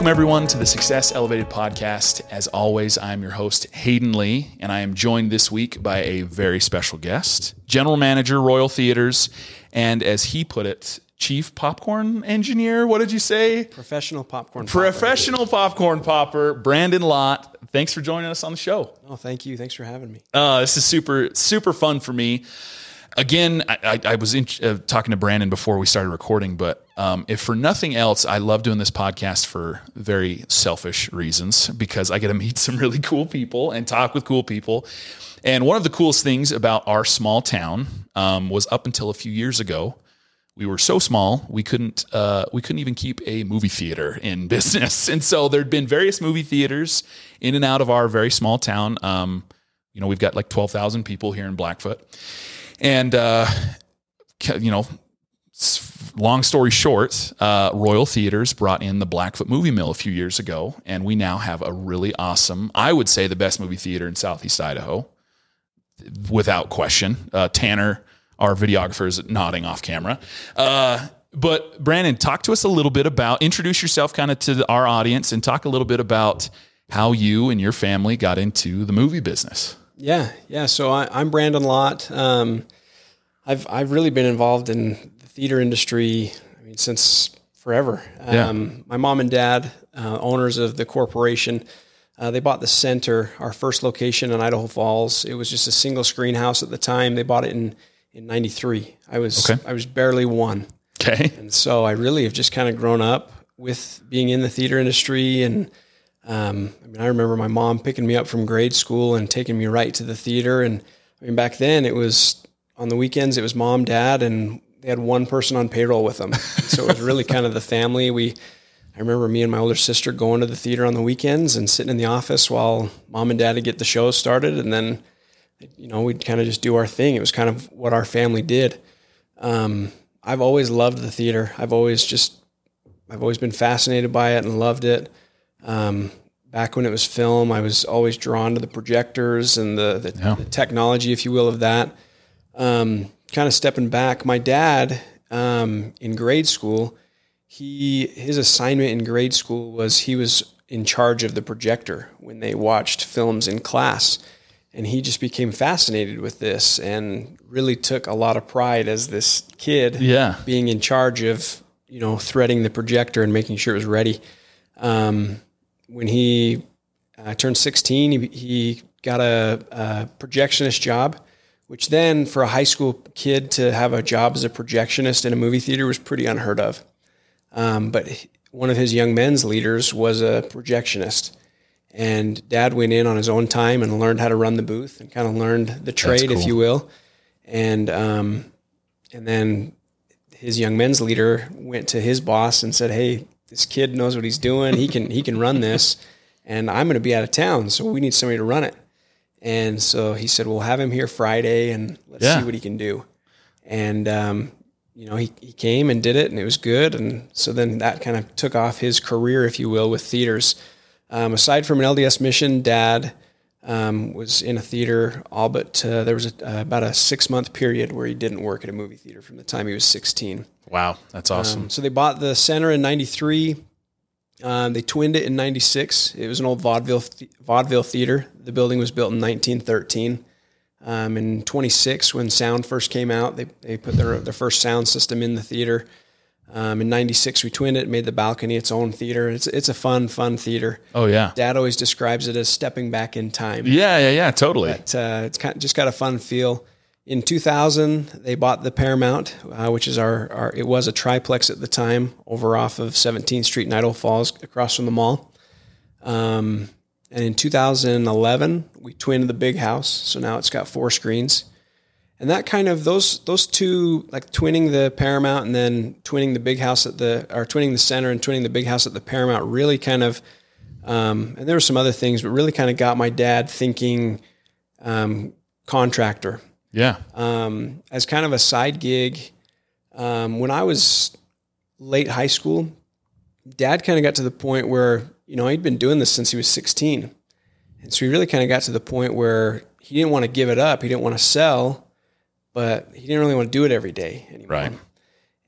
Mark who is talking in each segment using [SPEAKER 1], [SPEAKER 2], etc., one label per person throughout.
[SPEAKER 1] Welcome, everyone, to the Success Elevated podcast. As always, I'm your host, Hayden Lee, and I am joined this week by a very special guest, General Manager, Royal Theaters, and as he put it, Chief Popcorn Engineer. What did you say?
[SPEAKER 2] Professional popcorn. popper.
[SPEAKER 1] Professional popcorn popper, Brandon Lott. Thanks for joining us on the show.
[SPEAKER 2] Oh, thank you. Thanks for having me.
[SPEAKER 1] Uh, this is super, super fun for me. Again, I, I, was in, uh, talking to Brandon before we started recording, but um, if for nothing else, I love doing this podcast for very selfish reasons because I get to meet some really cool people and talk with cool people. And one of the coolest things about our small town um, was up until a few years ago, we were so small we couldn't uh, we couldn't even keep a movie theater in business, and so there'd been various movie theaters in and out of our very small town. Um, you know, we've got like twelve thousand people here in Blackfoot, and uh, you know, long story short, uh, Royal Theaters brought in the Blackfoot Movie Mill a few years ago, and we now have a really awesome, I would say, the best movie theater in Southeast Idaho, without question. Uh, Tanner our videographer is nodding off camera. Uh, but Brandon, talk to us a little bit about introduce yourself kind of to our audience and talk a little bit about how you and your family got into the movie business.
[SPEAKER 2] Yeah, yeah. So I, am Brandon Lott. Um, I've I've really been involved in the theater industry. I mean, since forever. Um, yeah. My mom and dad, uh, owners of the corporation, uh, they bought the center, our first location in Idaho Falls. It was just a single screen house at the time. They bought it in in 93. I was okay. I was barely one.
[SPEAKER 1] Okay.
[SPEAKER 2] And so I really have just kind of grown up with being in the theater industry and um, I mean I remember my mom picking me up from grade school and taking me right to the theater and I mean back then it was on the weekends it was mom dad and they had one person on payroll with them. so it was really kind of the family we I remember me and my older sister going to the theater on the weekends and sitting in the office while mom and dad would get the show started and then you know, we'd kind of just do our thing. It was kind of what our family did. Um, I've always loved the theater. I've always just, I've always been fascinated by it and loved it. Um, back when it was film, I was always drawn to the projectors and the, the, yeah. the technology, if you will, of that. Um, kind of stepping back, my dad um, in grade school, he his assignment in grade school was he was in charge of the projector when they watched films in class and he just became fascinated with this and really took a lot of pride as this kid
[SPEAKER 1] yeah.
[SPEAKER 2] being in charge of you know threading the projector and making sure it was ready um, when he uh, turned 16 he, he got a, a, projectionist job which then for a high school kid to have a job as a projectionist in a movie theater was pretty unheard of um, but one of his young men's leaders was a projectionist and dad went in on his own time and learned how to run the booth and kind of learned the trade, cool. if you will. And, um, and then his young men's leader went to his boss and said, Hey, this kid knows what he's doing. He can, he can run this and I'm going to be out of town. So we need somebody to run it. And so he said, we'll have him here Friday and let's yeah. see what he can do. And, um, you know, he, he came and did it and it was good. And so then that kind of took off his career, if you will, with theaters. Um, aside from an LDS mission, Dad um, was in a theater. All but uh, there was a, uh, about a six month period where he didn't work at a movie theater from the time he was 16.
[SPEAKER 1] Wow, that's um, awesome.
[SPEAKER 2] Um, so they bought the center in '93. Um, they twinned it in '96. It was an old vaudeville th- vaudeville theater. The building was built in 1913. Um, in 26, when sound first came out, they, they put their, their first sound system in the theater. Um, in '96, we twinned it, made the balcony its own theater. It's it's a fun, fun theater.
[SPEAKER 1] Oh yeah.
[SPEAKER 2] Dad always describes it as stepping back in time.
[SPEAKER 1] Yeah, yeah, yeah, totally.
[SPEAKER 2] But, uh, it's kind of, just got a fun feel. In 2000, they bought the Paramount, uh, which is our, our it was a triplex at the time, over off of 17th Street in Idaho Falls, across from the mall. Um, and in 2011, we twinned the big house, so now it's got four screens and that kind of those those two like twinning the Paramount and then twinning the big house at the or twinning the center and twinning the big house at the Paramount really kind of um, and there were some other things, but really kind of got my dad thinking um, contractor.
[SPEAKER 1] Yeah.
[SPEAKER 2] Um, as kind of a side gig, um, when I was late high school, dad kind of got to the point where, you know, he'd been doing this since he was 16. And so he really kind of got to the point where he didn't want to give it up. He didn't want to sell but he didn't really want to do it every day anymore.
[SPEAKER 1] Right.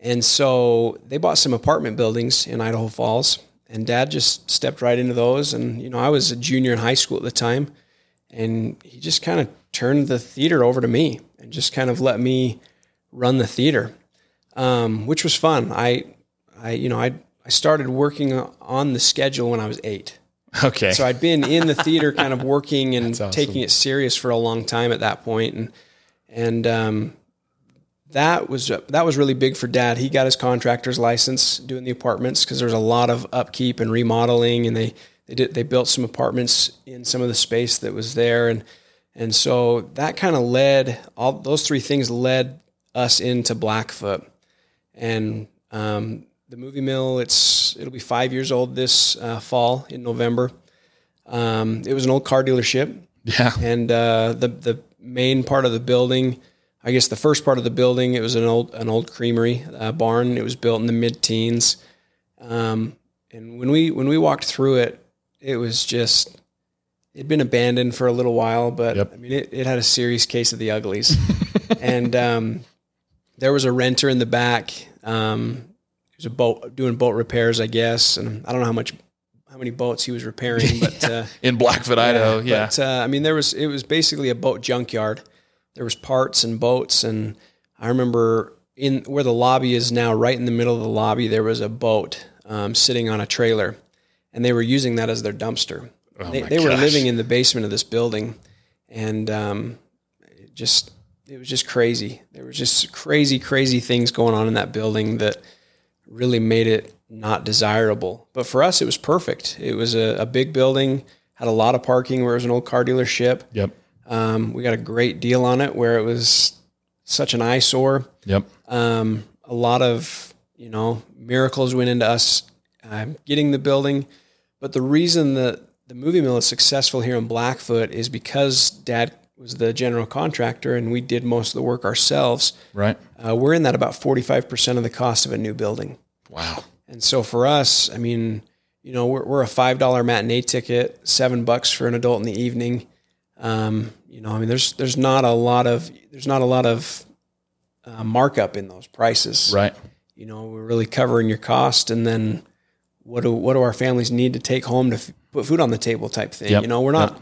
[SPEAKER 2] And so they bought some apartment buildings in Idaho Falls, and dad just stepped right into those. And, you know, I was a junior in high school at the time and he just kind of turned the theater over to me and just kind of let me run the theater, um, which was fun. I, I, you know, I, I started working on the schedule when I was eight.
[SPEAKER 1] Okay.
[SPEAKER 2] So I'd been in the theater kind of working and
[SPEAKER 1] awesome.
[SPEAKER 2] taking it serious for a long time at that point. And, and, um, that was that was really big for dad. He got his contractor's license doing the apartments because there's a lot of upkeep and remodeling, and they they did they built some apartments in some of the space that was there, and and so that kind of led all those three things led us into Blackfoot, and um, the movie mill. It's it'll be five years old this uh, fall in November. Um, it was an old car dealership,
[SPEAKER 1] yeah.
[SPEAKER 2] and uh, the the main part of the building I guess the first part of the building, it was an old an old creamery uh, barn. It was built in the mid teens, um, and when we when we walked through it, it was just it'd been abandoned for a little while. But
[SPEAKER 1] Yep.
[SPEAKER 2] I mean, it, it had a serious case of the uglies, and um, there was a renter in the back. Um, he was a boat doing boat repairs, I guess, and I don't know how much how many boats he was repairing, but. Uh,
[SPEAKER 1] In Blackfoot, Idaho. Yeah.
[SPEAKER 2] but uh, I mean, there was it was basically a boat junkyard. There was parts and boats, and I remember in where the lobby is now, right in the middle of the lobby, there was a boat um, sitting on a trailer, and they were using that as their dumpster. They they were living in the basement of this building, and um, it just it was just crazy. There was just crazy, crazy things going on in that building that really made it not desirable. But for us, it was perfect. It was a, a big building, had a lot of parking where it was an old car dealership.
[SPEAKER 1] yep.
[SPEAKER 2] Um, we got a great deal on it where it was such an eyesore.
[SPEAKER 1] Yep.
[SPEAKER 2] Um, a lot of, you know, miracles went into us um, getting the building. But the reason that the movie mill is successful here in Blackfoot is because dad was the general contractor and we did most of the work ourselves.
[SPEAKER 1] Right.
[SPEAKER 2] Uh, we're in that about 45% of the cost of a new building.
[SPEAKER 1] Wow.
[SPEAKER 2] And so for us, I mean, you know, we're, we're a five dollar matinee ticket, seven bucks for an adult in the evening. Um, you know, I mean, there's there's not a lot of there's not a lot of uh, markup in those prices.
[SPEAKER 1] Right.
[SPEAKER 2] You know, we're really covering your cost, and then what do what do our families need to take home to f- put food on the table type thing.
[SPEAKER 1] Yep.
[SPEAKER 2] You know, we're not.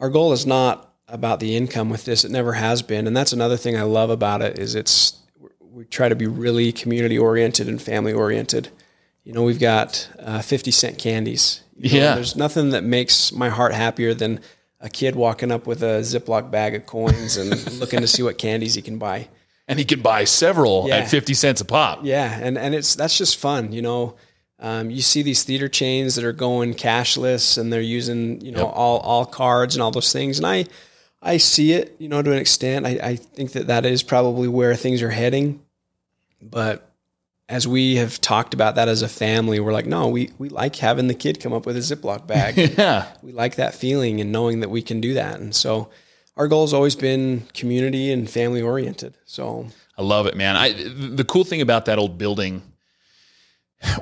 [SPEAKER 2] Our goal is not about the income with this. It never has been, and that's another thing I love about it is it's we try to be really community oriented and family oriented. You know, we've got uh, fifty cent candies. You know,
[SPEAKER 1] Yeah.
[SPEAKER 2] there's nothing that makes my heart happier than a kid walking up with a Ziploc bag of coins and looking to see what candies he can buy.
[SPEAKER 1] And he can buy several
[SPEAKER 2] Yeah.
[SPEAKER 1] at 50 cents a pop.
[SPEAKER 2] Yeah, and and it's that's just fun, you know. Um, you see these theater chains that are going cashless and they're using you know
[SPEAKER 1] Yep.
[SPEAKER 2] all all cards and all those things, and I I see it, you know, to an extent. I, I think that that is probably where things are heading, but as we have talked about that as a family, we're like, no, we we like having the kid come up with a Ziploc bag.
[SPEAKER 1] Yeah.
[SPEAKER 2] we like that feeling and knowing that we can do that, and so our goal has always been community and family oriented. So
[SPEAKER 1] I love it, man. I the cool thing about that old building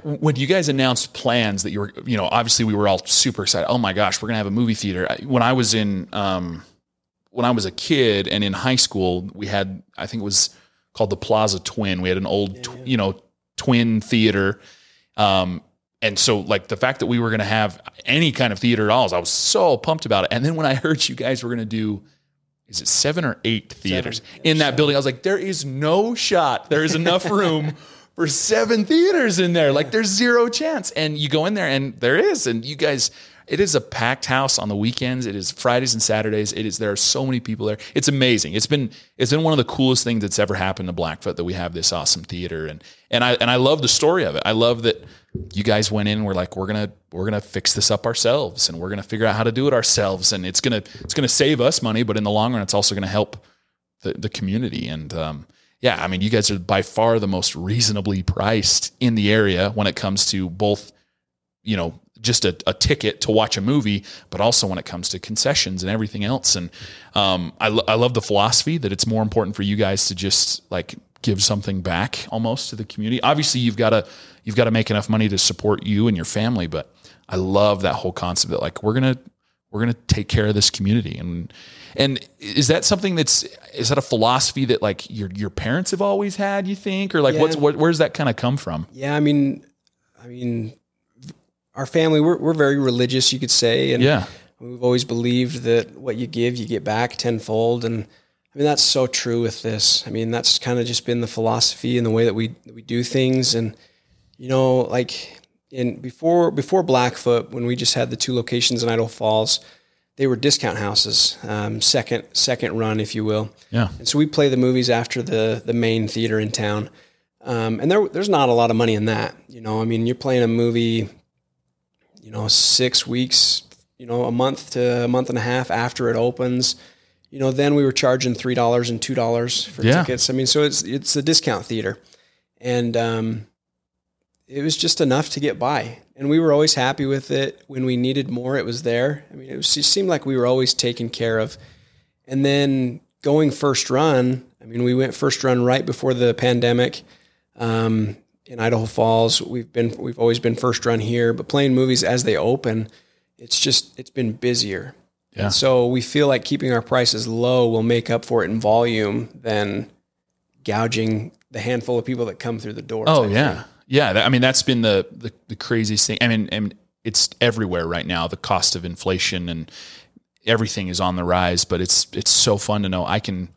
[SPEAKER 1] when you guys announced plans that you were, you know, obviously we were all super excited. Oh my gosh, we're gonna have a movie theater. When I was in, um, when I was a kid and in high school, we had, I think it was called the Plaza Twin. We had an old, tw- you know, twin theater. Um, and so like the fact that we were gonna have any kind of theater at all, I was so pumped about it. And then when I heard you guys were gonna do is it seven or eight theaters in that building? I was like, there is no shot. There is enough room for seven theaters in there. Like there's zero chance. And you go in there and there is. And you guys, it is a packed house on the weekends. It is Fridays and Saturdays. It is there are so many people there. It's amazing. It's been it's been one of the coolest things that's ever happened to Blackfoot that we have this awesome theater. And and I and I love the story of it. I love that you guys went in and were like, we're gonna we're gonna fix this up ourselves and we're gonna figure out how to do it ourselves. And it's gonna it's gonna save us money, but in the long run, it's also gonna help the, the community. And um, yeah, I mean, you guys are by far the most reasonably priced in the area when it comes to both, you know, just a, a ticket to watch a movie, but also when it comes to concessions and everything else. And um, I, lo- I love the philosophy that it's more important for you guys to just like give something back almost to the community. Obviously, you've got to you've got to make enough money to support you and your family, but I love that whole concept that like we're gonna we're gonna take care of this community and and is that something that's is that a philosophy that like your your parents have always had you think or like what's
[SPEAKER 2] Yeah.
[SPEAKER 1] what where's that kind of come from
[SPEAKER 2] Yeah, I mean, I mean, our family we're we're very religious, you could say, and
[SPEAKER 1] Yeah.
[SPEAKER 2] we've always believed that what you give, you get back tenfold, and I mean that's so true with this. I mean that's kind of just been the philosophy and the way that we that we do things, and you know, like in before before Blackfoot, when we just had the two locations in Idaho Falls, they were discount houses, um, second second run, if you will.
[SPEAKER 1] Yeah.
[SPEAKER 2] And so we play the movies after the the main theater in town, um, and there there's not a lot of money in that. You know, I mean, you're playing a movie, you know, six weeks, you know, a month to a month and a half after it opens. You know, then we were charging three dollars and two dollars for
[SPEAKER 1] Yeah.
[SPEAKER 2] tickets. I mean, so it's it's a discount theater, and um, it was just enough to get by. And we were always happy with it. When we needed more, it was there. I mean, it, was, it seemed like we were always taken care of. And then going first run, I mean, we went first run right before the pandemic um, in Idaho Falls. We've been we've always been first run here, but playing movies as they open, it's just it's been busier.
[SPEAKER 1] Yeah.
[SPEAKER 2] And so we feel like keeping our prices low will make up for it in volume than gouging the handful of people that come through the door.
[SPEAKER 1] Oh yeah,
[SPEAKER 2] thing.
[SPEAKER 1] Yeah. That, I mean, that's been the, the the craziest thing. I mean, I mean, it's everywhere right now. The cost of inflation and everything is on the rise. But it's it's so fun to know I can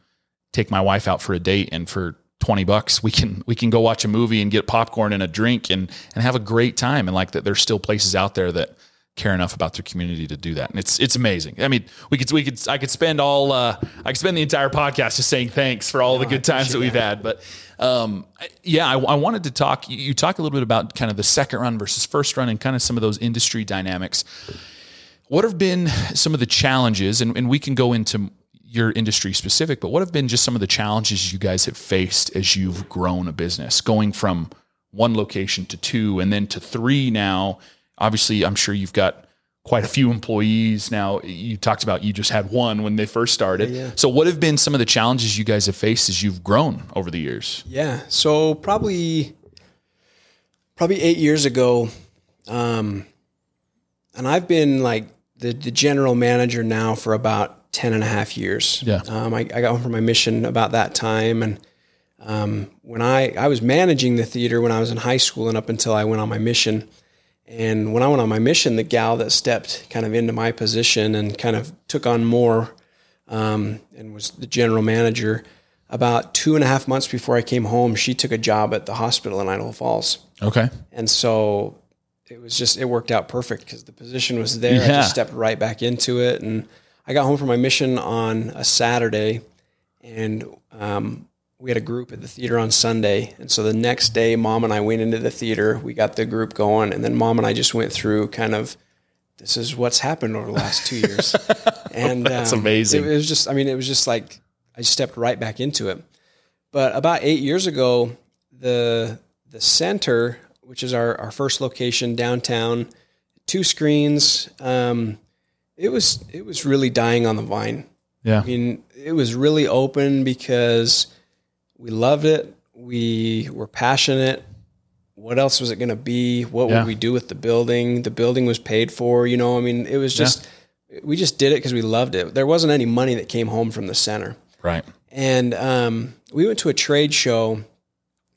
[SPEAKER 1] take my wife out for a date and for twenty bucks we can we can go watch a movie and get popcorn and a drink and and have a great time. And like that, there's still places out there that care enough about their community to do that. And it's it's amazing. I mean, we could we could I could spend all uh, I could spend the entire podcast just saying thanks for all the good times that we've had. But um, yeah, I, I wanted to talk. You, you talk a little bit about kind of the second run versus first run and kind of some of those industry dynamics. What have been some of the challenges, and, and we can go into your industry specific, but what have been just some of the challenges you guys have faced as you've grown a business, going from one location to two and then to three now? Obviously, I'm sure you've got quite a few employees now. You talked about you just had one when they first started. So, what have been some of the challenges you guys have faced as you've grown over the years?
[SPEAKER 2] Yeah. So probably probably eight years ago, um, and I've been like the, the general manager now for about 10 and a half years.
[SPEAKER 1] Yeah.
[SPEAKER 2] Um, I, I got home from my mission about that time. And um, when I, I was managing the theater when I was in high school and up until I went on my mission. And when I went on my mission, the gal that stepped kind of into my position and kind of took on more um, and was the general manager. About two and a half months before I came home, she took a job at the hospital in Idaho Falls.
[SPEAKER 1] Okay.
[SPEAKER 2] And so it was just, it worked out perfect because the position was there. I
[SPEAKER 1] Yeah.
[SPEAKER 2] just stepped right back into it. And I got home from my mission on a Saturday and um, we had a group at the theater on Sunday. And so the next day, mom and I went into the theater. We got the group going. And then mom and I just went through kind of, this is what's happened over the last two years. and
[SPEAKER 1] That's
[SPEAKER 2] um,
[SPEAKER 1] amazing.
[SPEAKER 2] It, it was just, I mean, it was just like, I stepped right back into it. But about eight years ago, the the center, which is our, our first location downtown, two screens. Um, it was it was really dying on the vine.
[SPEAKER 1] Yeah.
[SPEAKER 2] I mean, it was really open because we loved it. We were passionate. What else was it going to be? What
[SPEAKER 1] Yeah.
[SPEAKER 2] would we do with the building? The building was paid for. You know, I mean, it was just we just did it because we loved it. There wasn't any money that came home from the center.
[SPEAKER 1] Right.
[SPEAKER 2] And um, we went to a trade show.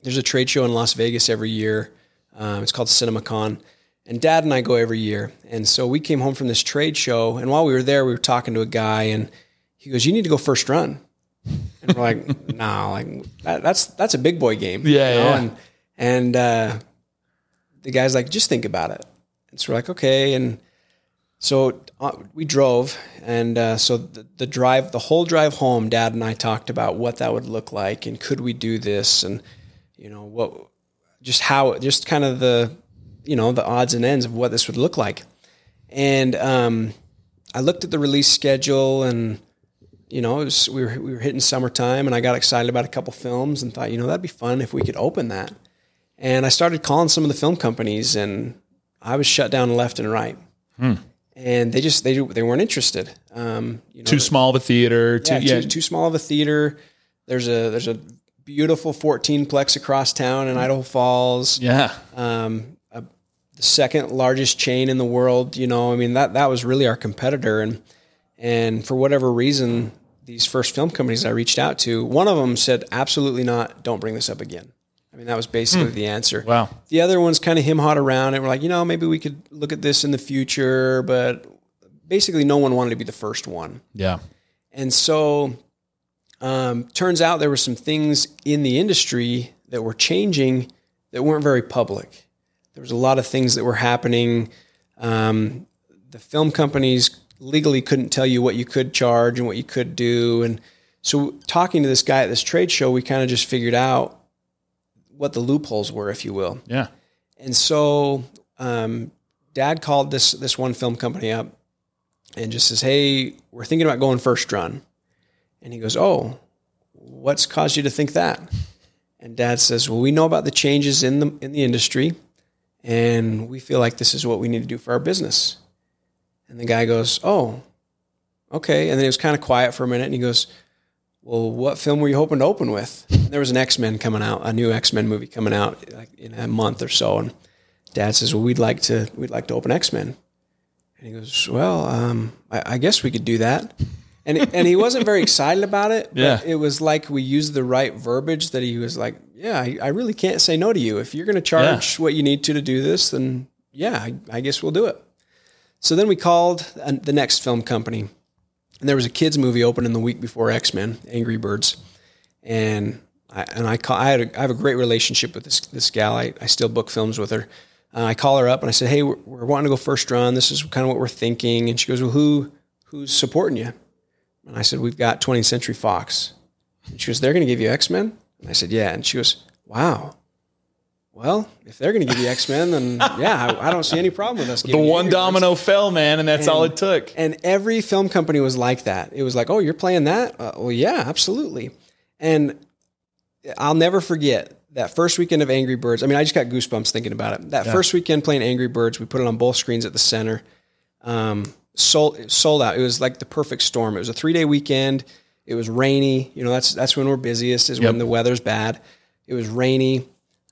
[SPEAKER 2] There's a trade show in Las Vegas every year. Um, it's called CinemaCon. And dad and I go every year. And so we came home from this trade show. And while we were there, we were talking to a guy, and he goes, You need to go first run. And we're like, Nah, like that, that's that's a big boy game.
[SPEAKER 1] Yeah, yeah.
[SPEAKER 2] And, and uh, the guy's like, Just think about it. And so we're like, Okay. And so uh, we drove, and uh, so the, the drive, the whole drive home, Dad and I talked about what that would look like, and could we do this, and you know what, just how, just kind of the, you know, the odds and ends of what this would look like. And um, I looked at the release schedule, and you know, it was, we were we were hitting summertime, and I got excited about a couple films, and thought, you know, that'd be fun if we could open that. And I started calling some of the film companies, and I was shut down left and right and they just they they weren't interested. Um, you know,
[SPEAKER 1] Too small of a theater. Too,
[SPEAKER 2] yeah,
[SPEAKER 1] yeah.
[SPEAKER 2] Too, too small of a theater. There's a there's a beautiful 14 plex across town in Idaho Falls.
[SPEAKER 1] yeah.
[SPEAKER 2] Um, a, the second largest chain in the world. You know, I mean that that was really our competitor, and and for whatever reason, these first film companies I reached out to, one of them said, "Absolutely not. Don't bring this up again." I mean, that was basically the answer.
[SPEAKER 1] Wow.
[SPEAKER 2] The other ones kind of him hot around and we're like, you know, maybe we could look at this in the future, but basically no one wanted to be the first one.
[SPEAKER 1] Yeah.
[SPEAKER 2] And so um, turns out there were some things in the industry that were changing that weren't very public. There was a lot of things that were happening. Um, the film companies legally couldn't tell you what you could charge and what you could do. And so talking to this guy at this trade show, we kind of just figured out what the loopholes were, if you will.
[SPEAKER 1] Yeah.
[SPEAKER 2] And so um, dad called this this one film company up and just says, Hey, we're thinking about going first run. And he goes, Oh, what's caused you to think that? And dad says, Well, we know about the changes in the in the industry, and we feel like this is what we need to do for our business. And the guy goes, Oh, okay. And then he was kind of quiet for a minute and he goes, Well, what film were you hoping to open with? And there was an X-Men coming out, a new X-Men movie coming out like in a month or so. And dad says, Well, we'd like to we'd like to open X-Men. And he goes, Well, um, I, I guess we could do that. And, and he wasn't very excited about it. But
[SPEAKER 1] Yeah.
[SPEAKER 2] it was like we used the right verbiage that he was like, Yeah, I, I really can't say no to you. If you're going to charge what you need to to do this, then yeah, I, I guess we'll do it. So then we called the next film company, and there was a kids movie opening the week before X Men, Angry Birds, and I and I call I had a, I have a great relationship with this this gal. I, I still book films with her. Uh, I call her up and I said, "Hey, we're, we're wanting to go first run. This is kind of what we're thinking." And she goes, "Well, who who's supporting you?" And I said, "We've got 20th Century Fox." And she goes, "They're going to give you X Men?" And I said, "Yeah." And she goes, "Wow." Well, if they're going to give you X Men, then yeah, I, I don't see any problem with us.
[SPEAKER 1] The one domino fell, man, and that's all it took.
[SPEAKER 2] And every film company was like that. It was like, oh, you're playing that? Uh, well, yeah, absolutely. And I'll never forget that first weekend of Angry Birds. I mean, I just got goosebumps thinking about it. That first weekend playing Angry Birds, we put it on both screens at the center. Um, sold sold out. It was like the perfect storm. It was a three day weekend. It was rainy. You know, that's that's when we're busiest is when the weather's bad. It was rainy.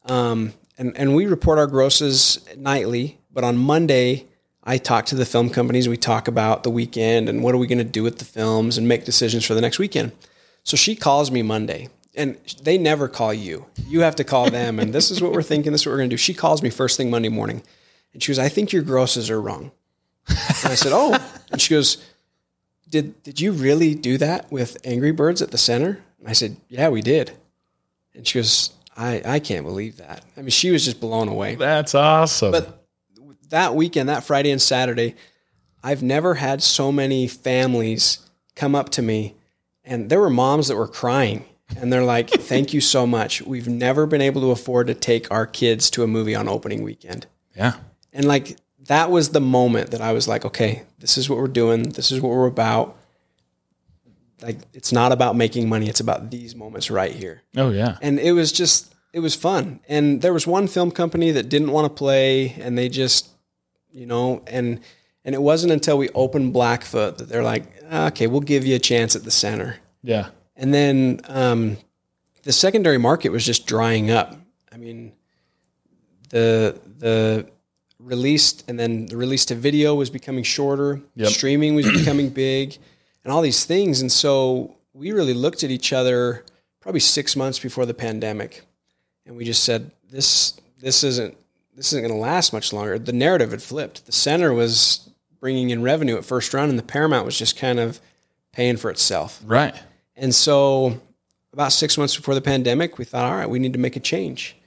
[SPEAKER 2] Um, and, and we report our grosses nightly, but on Monday, I talk to the film companies. We talk about the weekend and what are we going to do with the films and make decisions for the next weekend. So she calls me Monday, and they never call you. You have to call them, and this is what we're thinking. This is what we're going to do. She calls me first thing Monday morning, and she goes, "I think your grosses are wrong." And I said, "Oh," and she goes, "Did did you really do that with Angry Birds at the center?" And I said, "Yeah, we did." And she goes, "I I can't believe that." I mean, she was just blown away.
[SPEAKER 1] That's awesome.
[SPEAKER 2] But that weekend, that Friday and Saturday, I've never had so many families come up to me, and there were moms that were crying. And they're like, thank you so much. We've never been able to afford to take our kids to a movie on opening weekend.
[SPEAKER 1] yeah.
[SPEAKER 2] And like, that was the moment that I was like, okay, this is what we're doing. This is what we're about. Like, it's not about making money. It's about these moments right here
[SPEAKER 1] Oh yeah.
[SPEAKER 2] and it was just it was fun and there was one film company that didn't want to play and they just you know and and it wasn't until we opened blackfoot that they're like okay we'll give you a chance at the center
[SPEAKER 1] Yeah.
[SPEAKER 2] and then um, the secondary market was just drying up i mean the the released and then the release to video was becoming shorter
[SPEAKER 1] Yep.
[SPEAKER 2] streaming was becoming big and all these things and so we really looked at each other probably six months before the pandemic and we just said this this isn't this isn't going to last much longer the narrative had flipped the center was bringing in revenue at first run and the paramount was just kind of paying for itself
[SPEAKER 1] Right.
[SPEAKER 2] and so, about six months before the pandemic, we thought, all right, we need to make a change.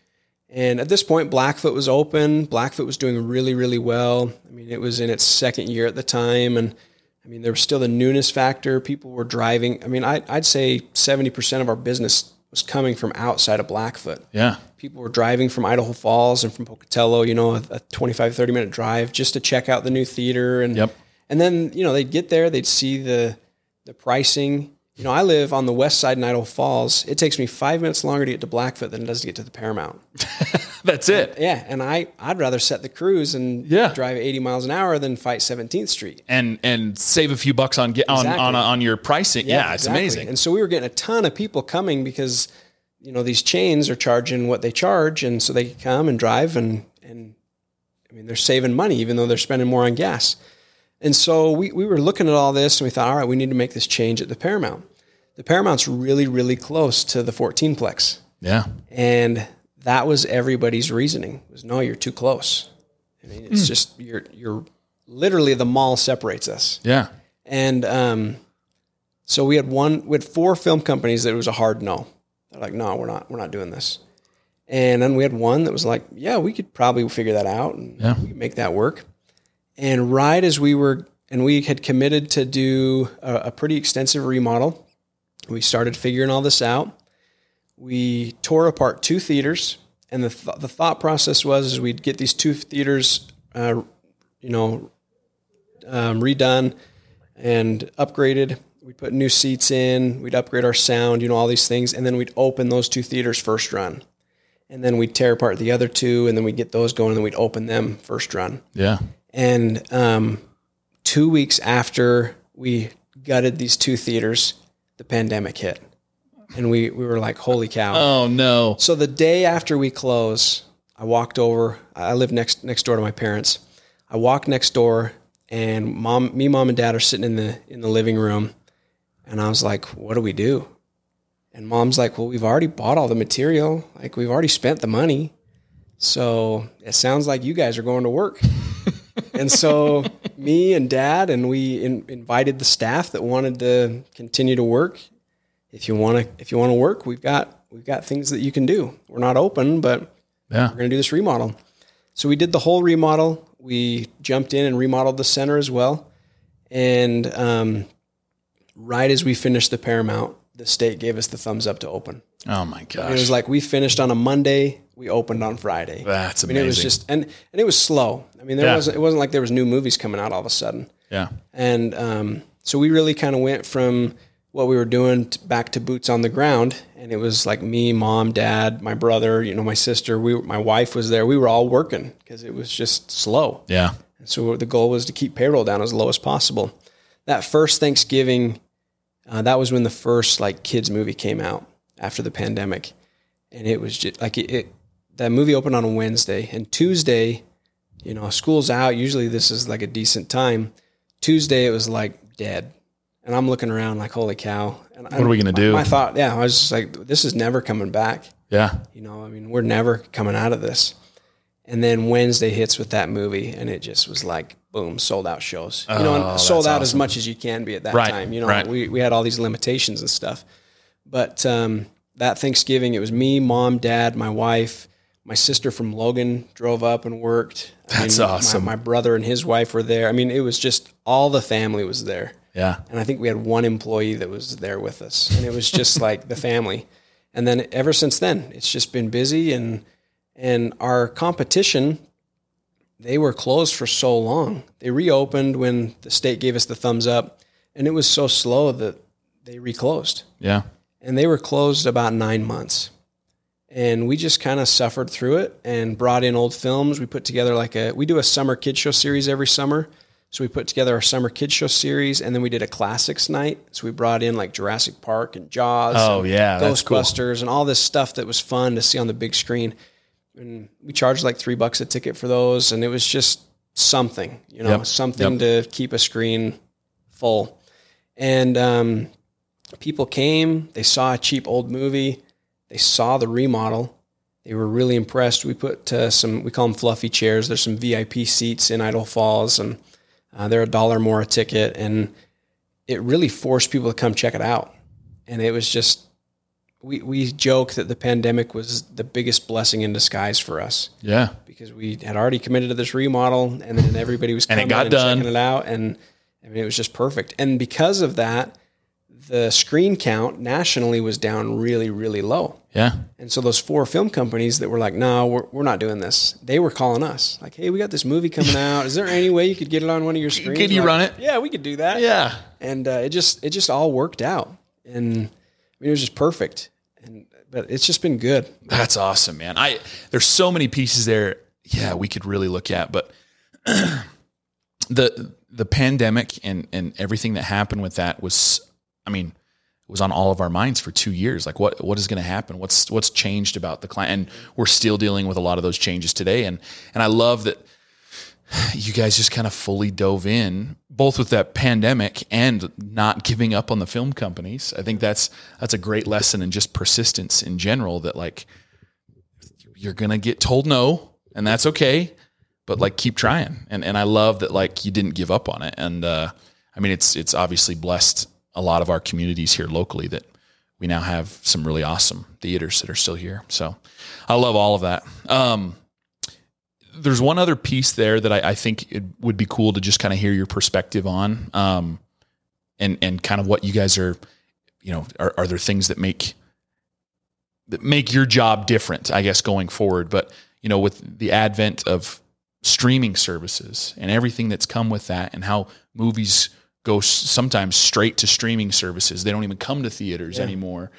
[SPEAKER 2] And at this point, Blackfoot was open. Blackfoot was doing really, really well. I mean, it was in its second year at the time. And I mean, there was still the newness factor. People were driving. I mean, I, I'd say 70% of our business was coming from outside of Blackfoot.
[SPEAKER 1] Yeah.
[SPEAKER 2] People were driving from Idaho Falls and from Pocatello, you know, a, a 25, 30 minute drive just to check out the new theater. And,
[SPEAKER 1] Yep.
[SPEAKER 2] and then, you know, they'd get there, they'd see the, the pricing. You know, I live on the west side in Idaho Falls. It takes me five minutes longer to get to Blackfoot than it does to get to the Paramount.
[SPEAKER 1] That's it.
[SPEAKER 2] Yeah. And I, I'd rather set the cruise and
[SPEAKER 1] Yeah.
[SPEAKER 2] drive 80 miles an hour than fight 17th Street.
[SPEAKER 1] And and save a few bucks on get on
[SPEAKER 2] Exactly.
[SPEAKER 1] on on your pricing. Yeah, it's
[SPEAKER 2] exactly.
[SPEAKER 1] amazing.
[SPEAKER 2] And so we were getting a ton of people coming because, you know, these chains are charging what they charge. And so they can come and drive and, and I mean, they're saving money even though they're spending more on gas. And so we, we were looking at all this and we thought, all right, we need to make this change at the Paramount. The Paramount's really, really close to the 14 plex.
[SPEAKER 1] Yeah.
[SPEAKER 2] And that was everybody's reasoning was no, you're too close. I mean, it's just you're you're literally the mall separates us.
[SPEAKER 1] Yeah.
[SPEAKER 2] And um, so we had one, we had four film companies that it was a hard no. They're like, no, we're not, we're not doing this. And then we had one that was like, yeah, we could probably figure that out and
[SPEAKER 1] Yeah.
[SPEAKER 2] we could make that work. And right as we were, and we had committed to do a, a pretty extensive remodel, we started figuring all this out. We tore apart two theaters, and the th- the thought process was is we'd get these two theaters, uh, you know, um, redone and upgraded. We'd put new seats in. We'd upgrade our sound, you know, all these things, and then we'd open those two theaters first run, and then we'd tear apart the other two, and then we'd get those going, and then we'd open them first run.
[SPEAKER 1] Yeah.
[SPEAKER 2] And um, two weeks after we gutted these two theaters, the pandemic hit, and we we were like, "Holy cow!"
[SPEAKER 1] Oh no.
[SPEAKER 2] So the day after we close, I walked over. I live next next door to my parents. I walked next door, and mom, me, mom, and dad are sitting in the in the living room, and I was like, "What do we do?" And mom's like, "Well, we've already bought all the material. Like we've already spent the money, so it sounds like you guys are going to work." And so me and dad and we in, invited the staff that wanted to continue to work. If you want to if you want to work we've got we've got things that you can do. We're not open but
[SPEAKER 1] Yeah.
[SPEAKER 2] we're going to do this remodel. So we did the whole remodel. We jumped in and remodeled the center as well. And um, right as we finished the paramount the state gave us the thumbs up to open
[SPEAKER 1] Oh my gosh.
[SPEAKER 2] it was like we finished on a monday we opened on friday
[SPEAKER 1] That's
[SPEAKER 2] I
[SPEAKER 1] amazing.
[SPEAKER 2] mean, it was just and and it was slow. I mean, there
[SPEAKER 1] Yeah.
[SPEAKER 2] wasn't it wasn't like there was new movies coming out all of a sudden.
[SPEAKER 1] yeah.
[SPEAKER 2] And um, so we really kind of went from what we were doing t- back to boots on the ground, and it was like me, mom, dad, my brother, you know, my sister. We, my wife was there. We were all working because it was just slow.
[SPEAKER 1] Yeah.
[SPEAKER 2] And so the goal was to keep payroll down as low as possible. That first Thanksgiving, uh, that was when the first like kids movie came out after the pandemic, and it was just like it. it that movie opened on a Wednesday, and Tuesday, you know, school's out. Usually this is like a decent time. Tuesday it was like dead, and I'm looking around like, holy cow! And
[SPEAKER 1] What are we gonna do?
[SPEAKER 2] My thought, yeah, I was just like, this is never coming back.
[SPEAKER 1] Yeah.
[SPEAKER 2] You know, I mean, we're never coming out of this. And then Wednesday hits with that movie, and it just was like, boom, sold out shows. You know,
[SPEAKER 1] Oh,
[SPEAKER 2] and sold out as much as you can be at that
[SPEAKER 1] Right,
[SPEAKER 2] time. You know,
[SPEAKER 1] right.
[SPEAKER 2] we, we had all these limitations and stuff. But um, that Thanksgiving, it was me, mom, dad, my wife, my sister from Logan drove up and worked. I
[SPEAKER 1] That's
[SPEAKER 2] my-
[SPEAKER 1] awesome.
[SPEAKER 2] My, brother and his wife were there. I mean, it was just all the family was there
[SPEAKER 1] Yeah.
[SPEAKER 2] and I think we had one employee that was there with us, and it was just like the family. And then ever since then, it's just been busy, and and our competition, they were closed for so long. They reopened when the state gave us the thumbs up, and it was so slow that they reclosed,
[SPEAKER 1] Yeah.
[SPEAKER 2] And they were closed about nine months. And we just kind of suffered through it and brought in old films. We put together like a we do a summer kid show series every summer. So we put together our summer kid show series, and then we did a classics night. So we brought in like Jurassic Park and Jaws,
[SPEAKER 1] Oh,
[SPEAKER 2] and
[SPEAKER 1] yeah, that's cool.
[SPEAKER 2] Ghostbusters, and all this stuff that was fun to see on the big screen. And we charged like three bucks a ticket for those, and it was just something, you know,
[SPEAKER 1] Yep.
[SPEAKER 2] something to keep a screen full. And um, people came, they saw a cheap old movie, they saw the remodel, they were really impressed. We put uh, some, we call them fluffy chairs. There's some VIP seats in Idaho Falls, and uh, they're a dollar more a ticket, and it really forced people to come check it out. And it was just, we we joke that the pandemic was the biggest blessing in disguise for us
[SPEAKER 1] Yeah.
[SPEAKER 2] because we had already committed to this remodel, and then everybody was
[SPEAKER 1] And it got
[SPEAKER 2] and
[SPEAKER 1] done.
[SPEAKER 2] checking it out, and I mean it was just perfect. And because of that, the screen count nationally was down really really low.
[SPEAKER 1] Yeah.
[SPEAKER 2] And so those four film companies that were like, no, we're, we're not doing this. They were calling us like, hey, we got this movie coming out. Is there any way you could get it on one of your screens?
[SPEAKER 1] Could you
[SPEAKER 2] Like,
[SPEAKER 1] run it?
[SPEAKER 2] Yeah, we could do that.
[SPEAKER 1] Yeah.
[SPEAKER 2] And uh, it just it just all worked out, and I mean it was just perfect. And but it's just been good.
[SPEAKER 1] That's awesome, man. I there's so many pieces there. Yeah, we could really look at, but the the pandemic and and everything that happened with that was, I mean, it was on all of our minds for two years. Like, what what is going to happen? What's what's changed about the client? And we're still dealing with a lot of those changes today. And and I love that you guys just kind of fully dove in both with that pandemic and not giving up on the film companies. I think that's that's a great lesson in just persistence in general that like you're gonna get told no, and that's okay. But like keep trying. And and I love that like you didn't give up on it. And uh, I mean it's it's obviously blessed a lot of our communities here locally that we now have some really awesome theaters that are still here. So I love all of that. Um, there's one other piece there that I, I, think it would be cool to just kind of hear your perspective on, um, and and kind of what you guys are, you know, are, are there things that make that make your job different? I guess going forward, but you know, with the advent of streaming services and everything that's come with that, and how movies go sometimes straight to streaming services, they don't even come to theaters yeah. anymore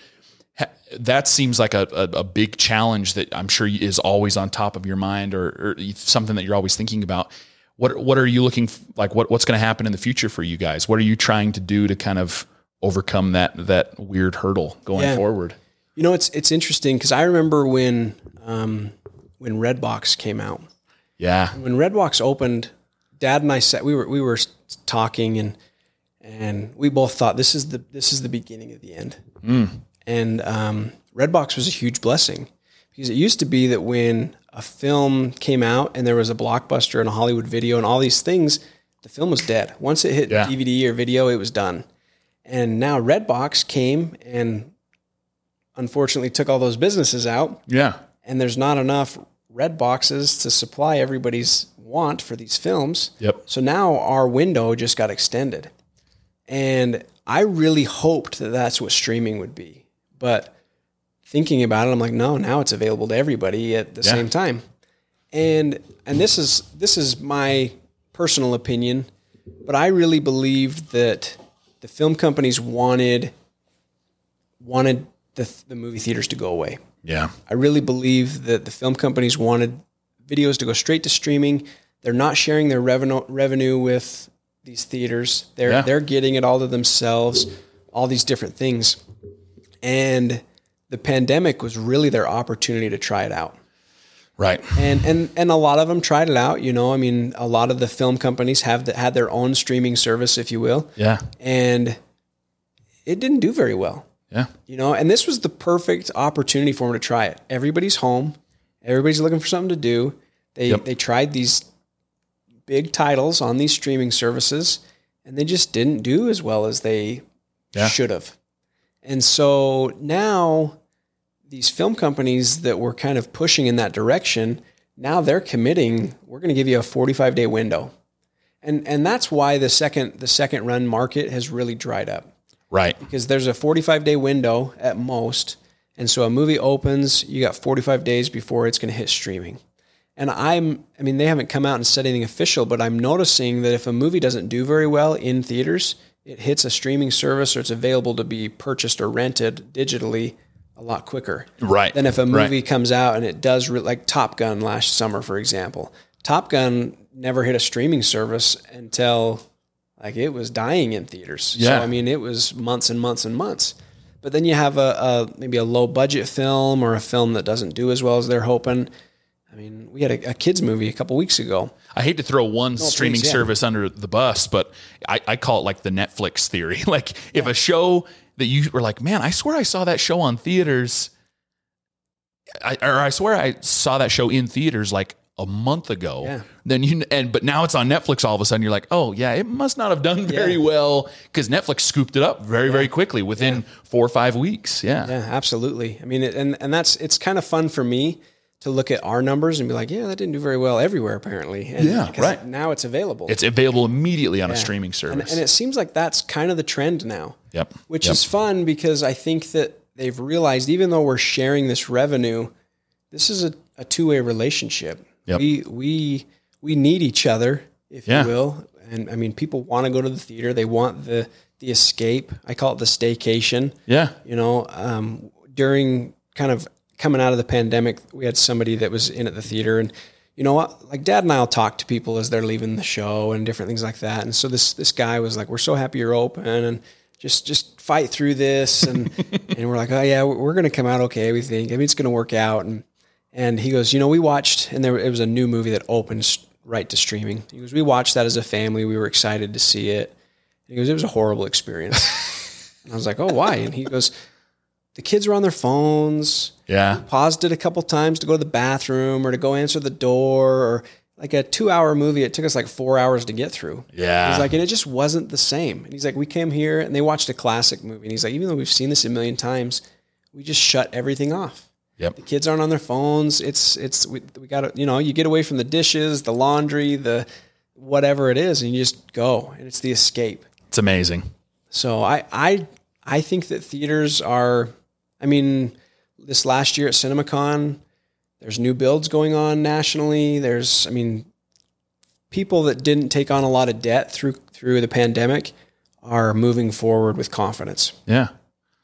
[SPEAKER 1] that seems like a, a, a, big challenge that I'm sure is always on top of your mind or, or something that you're always thinking about. What what are you looking like? What what's going to happen in the future for you guys? What are you trying to do to kind of overcome that that weird hurdle going yeah. forward?
[SPEAKER 2] You know, it's it's interesting because I remember when um, when Redbox came out.
[SPEAKER 1] Yeah,
[SPEAKER 2] when Redbox opened, Dad and I sat. We were we were talking and and we both thought this is the this is the beginning of the end. Mm and um, Redbox was a huge blessing because it used to be that when a film came out and there was a blockbuster and a Hollywood video and all these things, the film was dead. Once it hit yeah. DVD or video, it was done. And now Redbox came and unfortunately took all those businesses out.
[SPEAKER 1] Yeah.
[SPEAKER 2] And there's not enough red boxes to supply everybody's want for these films.
[SPEAKER 1] Yep.
[SPEAKER 2] So now our window just got extended. And I really hoped that that's what streaming would be. But thinking about it, I'm like, no, now it's available to everybody at the yeah. same time. And and this is this is my personal opinion, but I really believe that the film companies wanted wanted the, the movie theaters to go away.
[SPEAKER 1] Yeah.
[SPEAKER 2] I really believe that the film companies wanted videos to go straight to streaming. They're not sharing their revenue revenue with these theaters. They're yeah. they're getting it all to themselves, all these different things. And the pandemic was really their opportunity to try it out.
[SPEAKER 1] Right.
[SPEAKER 2] And and and a lot of them tried it out, you know. I mean, a lot of the film companies have the, had their own streaming service, if you will.
[SPEAKER 1] Yeah.
[SPEAKER 2] And it didn't do very well.
[SPEAKER 1] Yeah.
[SPEAKER 2] You know, and this was the perfect opportunity for them to try it. Everybody's home. Everybody's looking for something to do. They yep. they tried these big titles on these streaming services and they just didn't do as well as they yeah. should have. And so now these film companies that were kind of pushing in that direction, now they're committing, we're going to give you a 45 day window. And and that's why the second the second run market has really dried up.
[SPEAKER 1] Right.
[SPEAKER 2] Because there's a 45 day window at most. And so a movie opens, you got 45 days before it's going to hit streaming. And I'm, I mean, they haven't come out and said anything official, but I'm noticing that if a movie doesn't do very well in theaters, it hits a streaming service or it's available to be purchased or rented digitally a lot quicker.
[SPEAKER 1] Right.
[SPEAKER 2] Than if a movie right. comes out and it does, re- like Top Gun last summer, for example. Top Gun never hit a streaming service until like it was dying in theaters. Yeah. So, I mean, it was months and months and months. But then you have a, a maybe a low budget film or a film that doesn't do as well as they're hoping I mean, we had a, a kids movie a couple weeks ago.
[SPEAKER 1] I hate to throw one no, streaming please, yeah. service under the bus, but I, I, call it like the Netflix theory. like if a show that you were like, man, I swear I saw that show on theaters, I, or I swear I saw that show in theaters like a month ago. Yeah. Then you and but now it's on Netflix. All of a sudden, you're like, oh yeah, it must not have done very yeah. well because Netflix scooped it up very yeah. very quickly within four or five weeks. Yeah,
[SPEAKER 2] yeah, absolutely. I mean, and and that's it's kind of fun for me to look at our numbers and be like, yeah, that didn't do very well everywhere apparently. And
[SPEAKER 1] yeah, right.
[SPEAKER 2] Now it's available.
[SPEAKER 1] It's available immediately on yeah. a streaming service.
[SPEAKER 2] And, and, it seems like that's kind of the trend now.
[SPEAKER 1] Yep.
[SPEAKER 2] Which
[SPEAKER 1] yep.
[SPEAKER 2] is fun because I think that they've realized even though we're sharing this revenue, this is a, a two way relationship. Yep. We we we need each other, if yeah. you will. And I mean people want to go to the theater. They want the the escape. I call it the staycation.
[SPEAKER 1] Yeah.
[SPEAKER 2] You know, um, during kind of coming out of the pandemic, we had somebody that was in at the theater and you know what? Like dad and I'll talk to people as they're leaving the show and different things like that. And so this, this guy was like, we're so happy you're open and just, just fight through this. And, and we're like, oh yeah, we're going to come out okay. We think, I mean, it's going to work out. And, and he goes, you know, we watched, and there it was a new movie that opened right to streaming. He goes, we watched that as a family. We were excited to see it. he goes, it was a horrible experience. and I was like, oh, why? And he goes, the kids were on their phones.
[SPEAKER 1] Yeah.
[SPEAKER 2] Paused it a couple times to go to the bathroom or to go answer the door or like a two hour movie. It took us like four hours to get through.
[SPEAKER 1] Yeah.
[SPEAKER 2] He's like, and it just wasn't the same. And he's like, we came here and they watched a classic movie. And he's like, even though we've seen this a million times, we just shut everything off.
[SPEAKER 1] Yep.
[SPEAKER 2] The kids aren't on their phones. It's it's we, we got to you know you get away from the dishes, the laundry, the whatever it is, and you just go, and it's the escape.
[SPEAKER 1] It's amazing.
[SPEAKER 2] So I I I think that theaters are. I mean, this last year at CinemaCon, there's new builds going on nationally. There's I mean, people that didn't take on a lot of debt through through the pandemic are moving forward with confidence.
[SPEAKER 1] Yeah.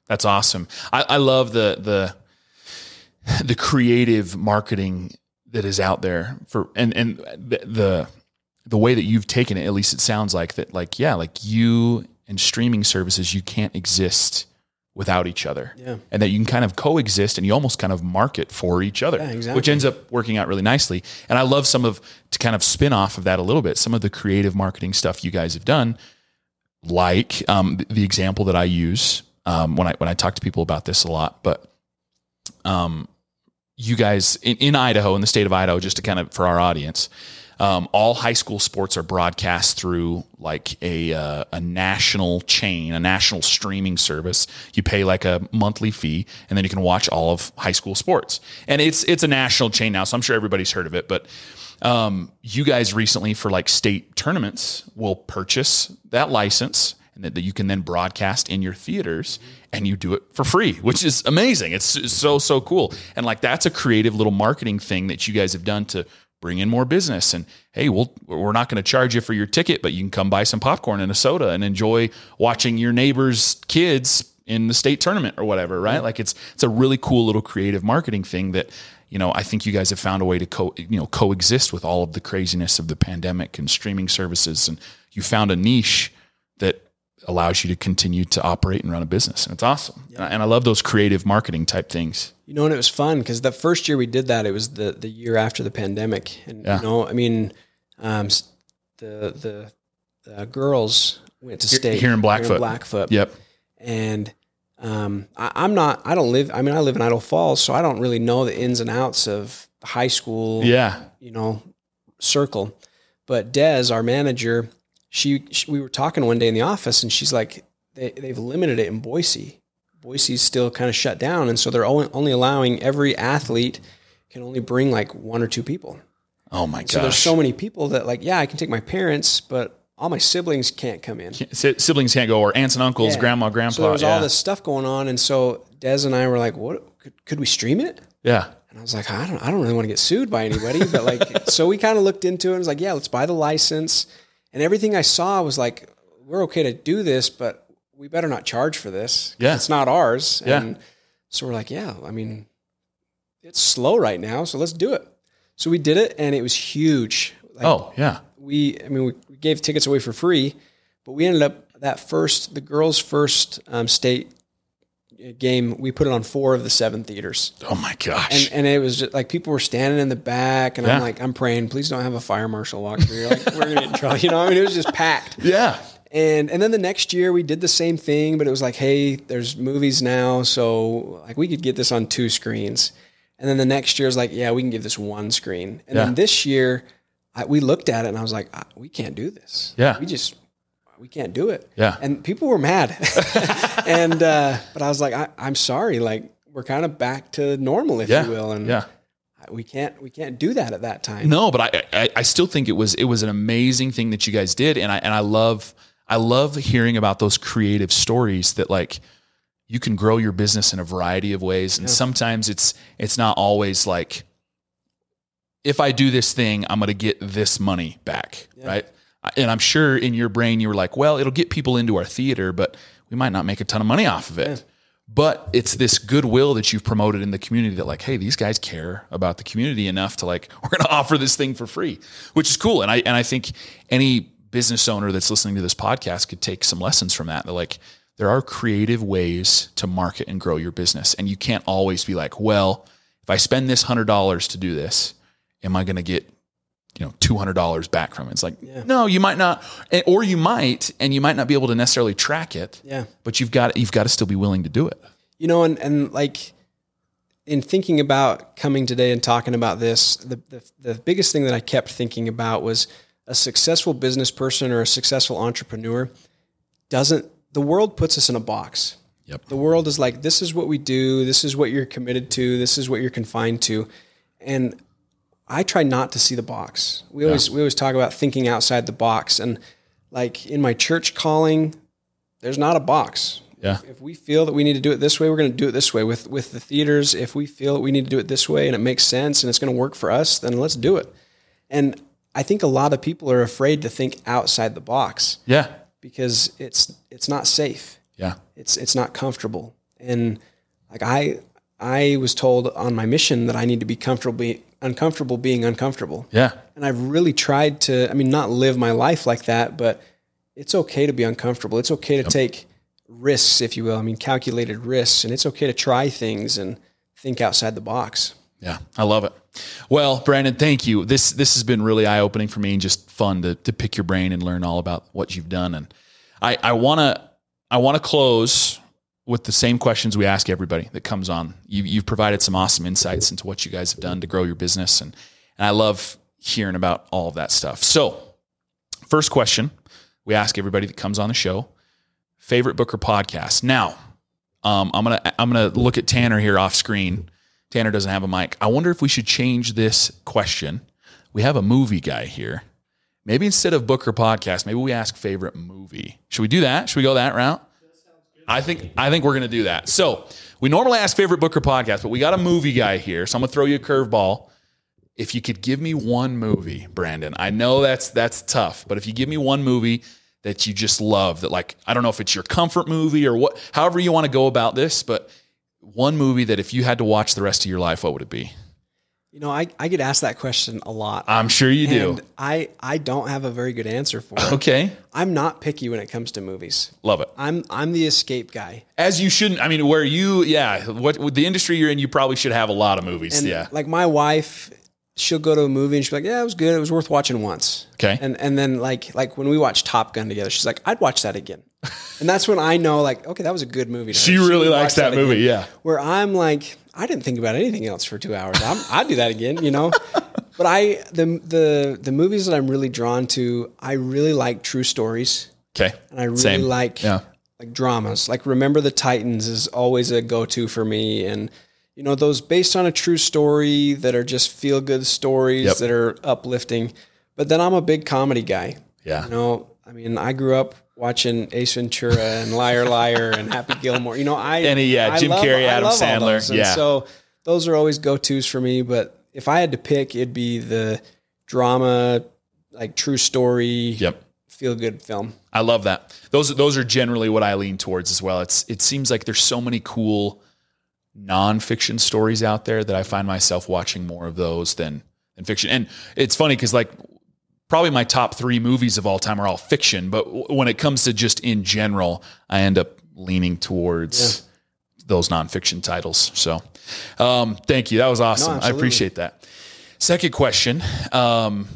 [SPEAKER 1] That's awesome. I, I love the the the creative marketing that is out there for and and the, the the way that you've taken it at least it sounds like that like yeah like you and streaming services you can't exist without each other
[SPEAKER 2] Yeah.
[SPEAKER 1] and that you can kind of coexist and you almost kind of market for each other
[SPEAKER 2] Yeah, exactly.
[SPEAKER 1] which ends up working out really nicely and i love some of to kind of spin off of that a little bit some of the creative marketing stuff you guys have done like um, the, example that I use um, when I when I talk to people about this a lot. But um, you guys in, in Idaho, in the state of Idaho, just to kind of for our audience, um, all high school sports are broadcast through like a uh, a national chain, a national streaming service. You pay like a monthly fee, and then you can watch all of high school sports. And it's it's a national chain now, so I'm sure everybody's heard of it, but um, you guys recently for like state tournaments will purchase that license and that, that you can then broadcast in your theaters and you do it for free, which is amazing. It's, it's so, so cool. And like, that's a creative little marketing thing that you guys have done to bring in more business. And Hey, we'll, we're not going to charge you for your ticket, but you can come buy some popcorn and a soda and enjoy watching your neighbor's kids in the state tournament or whatever, right? Like it's, it's a really cool little creative marketing thing that, you know, I think you guys have found a way to co, you know, coexist with all of the craziness of the pandemic and streaming services, and you found a niche that allows you to continue to operate and run a business, and it's awesome. And, I, and I love those creative marketing type things.
[SPEAKER 2] You know, and it was fun because the first year we did that, it was the the year after the pandemic, and
[SPEAKER 1] Yeah.
[SPEAKER 2] you know, I mean, um, the the uh, girls went to state
[SPEAKER 1] here in Blackfoot.
[SPEAKER 2] Blackfoot,
[SPEAKER 1] Yep.
[SPEAKER 2] and um, I, I'm not. I don't live. I mean, I live in Idaho Falls, so I don't really know the ins and outs of high school.
[SPEAKER 1] Yeah.
[SPEAKER 2] you know, circle. But Des, our manager, she, she we were talking one day in the office, and she's like, they, they've limited it in Boise. Boise's still kind of shut down, and so they're only, only allowing every athlete can only bring like one or two people.
[SPEAKER 1] Oh my god
[SPEAKER 2] So there's so many people that like, yeah, I can take my parents, but all my siblings can't come in.
[SPEAKER 1] Si- Siblings can't go, or aunts and uncles,
[SPEAKER 2] Yeah.
[SPEAKER 1] grandma, grandpa.
[SPEAKER 2] So there was
[SPEAKER 1] yeah.
[SPEAKER 2] all this stuff going on, and so Des and I were like, "What could, could we stream it?"
[SPEAKER 1] Yeah.
[SPEAKER 2] And I was like, I don't, I don't really want to get sued by anybody, but like, so we kind of looked into it and was like, yeah, let's buy the license. And everything I saw was like, we're okay to do this, but we better not charge for this.
[SPEAKER 1] Yeah.
[SPEAKER 2] It's not ours.
[SPEAKER 1] Yeah.
[SPEAKER 2] And so we're like, yeah, I mean, it's slow right now, so let's do it. So we did it and it was huge. Like,
[SPEAKER 1] Oh yeah.
[SPEAKER 2] we, I mean, we gave tickets away for free, but we ended up that first, the girls' first um, state game, we put it on four of the seven theaters
[SPEAKER 1] Oh my gosh.
[SPEAKER 2] and and it was just like people were standing in the back, and I'm like, I'm praying, please don't have a fire marshal walk through. Like we're gonna get in trouble, you know. I mean, it was just packed.
[SPEAKER 1] yeah.
[SPEAKER 2] And and then the next year we did the same thing, but it was like, hey, there's movies now, so like we could get this on two screens. And then the next year was like, yeah, we can give this one screen. And
[SPEAKER 1] Yeah.
[SPEAKER 2] then this year, I, we looked at it and I was like, ah, we can't do this.
[SPEAKER 1] Yeah.
[SPEAKER 2] we just we can't do it.
[SPEAKER 1] Yeah.
[SPEAKER 2] and people were mad. and uh, but I was like, I, I'm sorry, like we're kind of back to normal, if
[SPEAKER 1] Yeah.
[SPEAKER 2] you will. And
[SPEAKER 1] Yeah.
[SPEAKER 2] we can't we can't do that at that time.
[SPEAKER 1] No, but I, I I still think it was it was an amazing thing that you guys did, and I and I love I love hearing about those creative stories that like you can grow your business in a variety of ways, and sometimes it's it's not always like if I do this thing, I'm going to get this money back, right? And I'm sure in your brain you were like, well, it'll get people into our theater, but we might not make a ton of money off of it. But it's this goodwill that you've promoted in the community that like, hey, these guys care about the community enough to like, we're going to offer this thing for free, which is cool. And I and I think any business owner that's listening to this podcast could take some lessons from that. They're like, there are creative ways to market and grow your business, and you can't always be like, well, if I spend this hundred dollars to do this, am I going to get you know two hundred dollars back from it? It's like, no, you might not, eh, or you might, and you might not be able to necessarily track it
[SPEAKER 2] Yeah.
[SPEAKER 1] but you've got you've got to still be willing to do it.
[SPEAKER 2] you know, and, and like in thinking about coming today and talking about this, the, the, the biggest thing that I kept thinking about was a successful business person or a successful entrepreneur doesn't, the world puts us in a box.
[SPEAKER 1] Yep.
[SPEAKER 2] The world is like, this is what we do. This is what you're committed to. This is what you're confined to. And I try not to see the box. We always, we always talk about thinking outside the box. And like in my church calling, there's not a box.
[SPEAKER 1] Yeah.
[SPEAKER 2] If we feel that we need to do it this way, we're going to do it this way. With with the theaters, if we feel that we need to do it this way and it makes sense and it's going to work for us, then let's do it. And I think a lot of people are afraid to think outside the box
[SPEAKER 1] Yeah.
[SPEAKER 2] because it's it's not safe.
[SPEAKER 1] Yeah.
[SPEAKER 2] It's it's not comfortable. And like I I was told on my mission that I need to be comfortable uncomfortable being uncomfortable.
[SPEAKER 1] Yeah.
[SPEAKER 2] And I've really tried to I mean not live my life like that, but it's okay to be uncomfortable. It's okay to take risks, if you will. I mean calculated risks and it's okay to try things and think outside the box.
[SPEAKER 1] Yeah, I love it. Well, Brandon, thank you. This this has been really eye opening for me and just fun to to pick your brain and learn all about what you've done. And I I want to I want to close with the same questions we ask everybody that comes on. You, you've provided some awesome insights into what you guys have done to grow your business, and and I love hearing about all of that stuff. So, first question we ask everybody that comes on the show: favorite book or podcast. Now, um, I'm gonna I'm gonna look at Tanner here off screen. Tanner doesn't have a mic. I wonder if we should change this question. We have a movie guy here. Maybe instead of book or podcast, maybe we ask favorite movie. Should we do that? Should we go that route? I think I think we're gonna do that. So we normally ask favorite book or podcast, but we got a movie guy here, so I'm gonna throw you a curveball. If you could give me one movie, Brandon, I know that's that's tough, but if you give me one movie that you just love, that like I don't know if it's your comfort movie or what, however you want to go about this, but one movie that if you had to watch the rest of your life, what would it be?
[SPEAKER 2] You know, I, I get asked that question a lot.
[SPEAKER 1] I'm sure you do.
[SPEAKER 2] I, I don't have a very good answer for it.
[SPEAKER 1] Okay,
[SPEAKER 2] I'm not picky when it comes to movies.
[SPEAKER 1] love it.
[SPEAKER 2] I'm I'm the escape guy.
[SPEAKER 1] As you shouldn't. I mean, where you, yeah, what with the industry you're in, you probably should have a lot of movies.
[SPEAKER 2] And
[SPEAKER 1] yeah.
[SPEAKER 2] like my wife, she'll go to a movie and she'll be like, "Yeah, it was good. It was worth watching once."
[SPEAKER 1] Okay.
[SPEAKER 2] And and then like like when we watch Top Gun together, she's like, "I'd watch that again." and that's when I know like, okay, that was a good movie. her.
[SPEAKER 1] She really likes
[SPEAKER 2] watch
[SPEAKER 1] that movie, yeah.
[SPEAKER 2] Where I'm like, I didn't think about anything else for two hours. I'm, I'd do that again, you know. but I the the the movies that I'm really drawn to, I really like true stories.
[SPEAKER 1] Okay.
[SPEAKER 2] And I really
[SPEAKER 1] Same.
[SPEAKER 2] like
[SPEAKER 1] Yeah.
[SPEAKER 2] like dramas. Like Remember the Titans is always a go-to for me and you know those based on a true story that are just feel good stories
[SPEAKER 1] Yep.
[SPEAKER 2] that are uplifting. But then I'm a big comedy guy.
[SPEAKER 1] Yeah.
[SPEAKER 2] You know, I mean, I grew up watching Ace Ventura and Liar Liar and Happy Gilmore. You know, I
[SPEAKER 1] And, yeah,
[SPEAKER 2] I
[SPEAKER 1] Jim
[SPEAKER 2] love-
[SPEAKER 1] Carrey, Adam Sandler. Yeah.
[SPEAKER 2] So those are always go-tos for me, but if I had to pick, it'd be the drama like true story,
[SPEAKER 1] Yep.
[SPEAKER 2] feel good film.
[SPEAKER 1] I love that. Those those are generally what I lean towards as well. It's it seems like there's so many cool nonfiction stories out there that I find myself watching more of those than than fiction. And it's funny because like probably my top three movies of all time are all fiction, but w- when it comes to just in general, I end up leaning towards those nonfiction titles. So, um, thank you. That was awesome. I appreciate that. Second question. Um,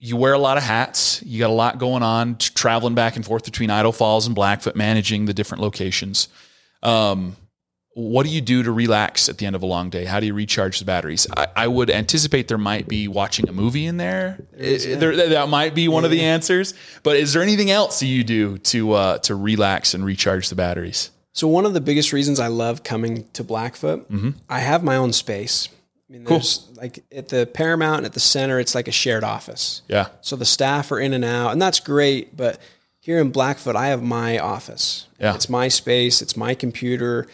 [SPEAKER 1] you wear a lot of hats. You got a lot going on, traveling back and forth between Idaho Falls and Blackfoot, managing the different locations. Um, what do you do to relax at the end of a long day? How do you recharge the batteries? I, I would anticipate there might be watching a movie in there. There- that might be one of the answers. But is there anything else you do to uh, to relax and recharge the batteries?
[SPEAKER 2] So one of the biggest reasons I love coming to Blackfoot,
[SPEAKER 1] Mm-hmm.
[SPEAKER 2] I have my own space. I mean, there's like at the Paramount and at the center, it's like a shared office.
[SPEAKER 1] Yeah,
[SPEAKER 2] So the staff are in and out, and that's great. But here in Blackfoot, I have my office.
[SPEAKER 1] Yeah.
[SPEAKER 2] It's my space. It's my computer.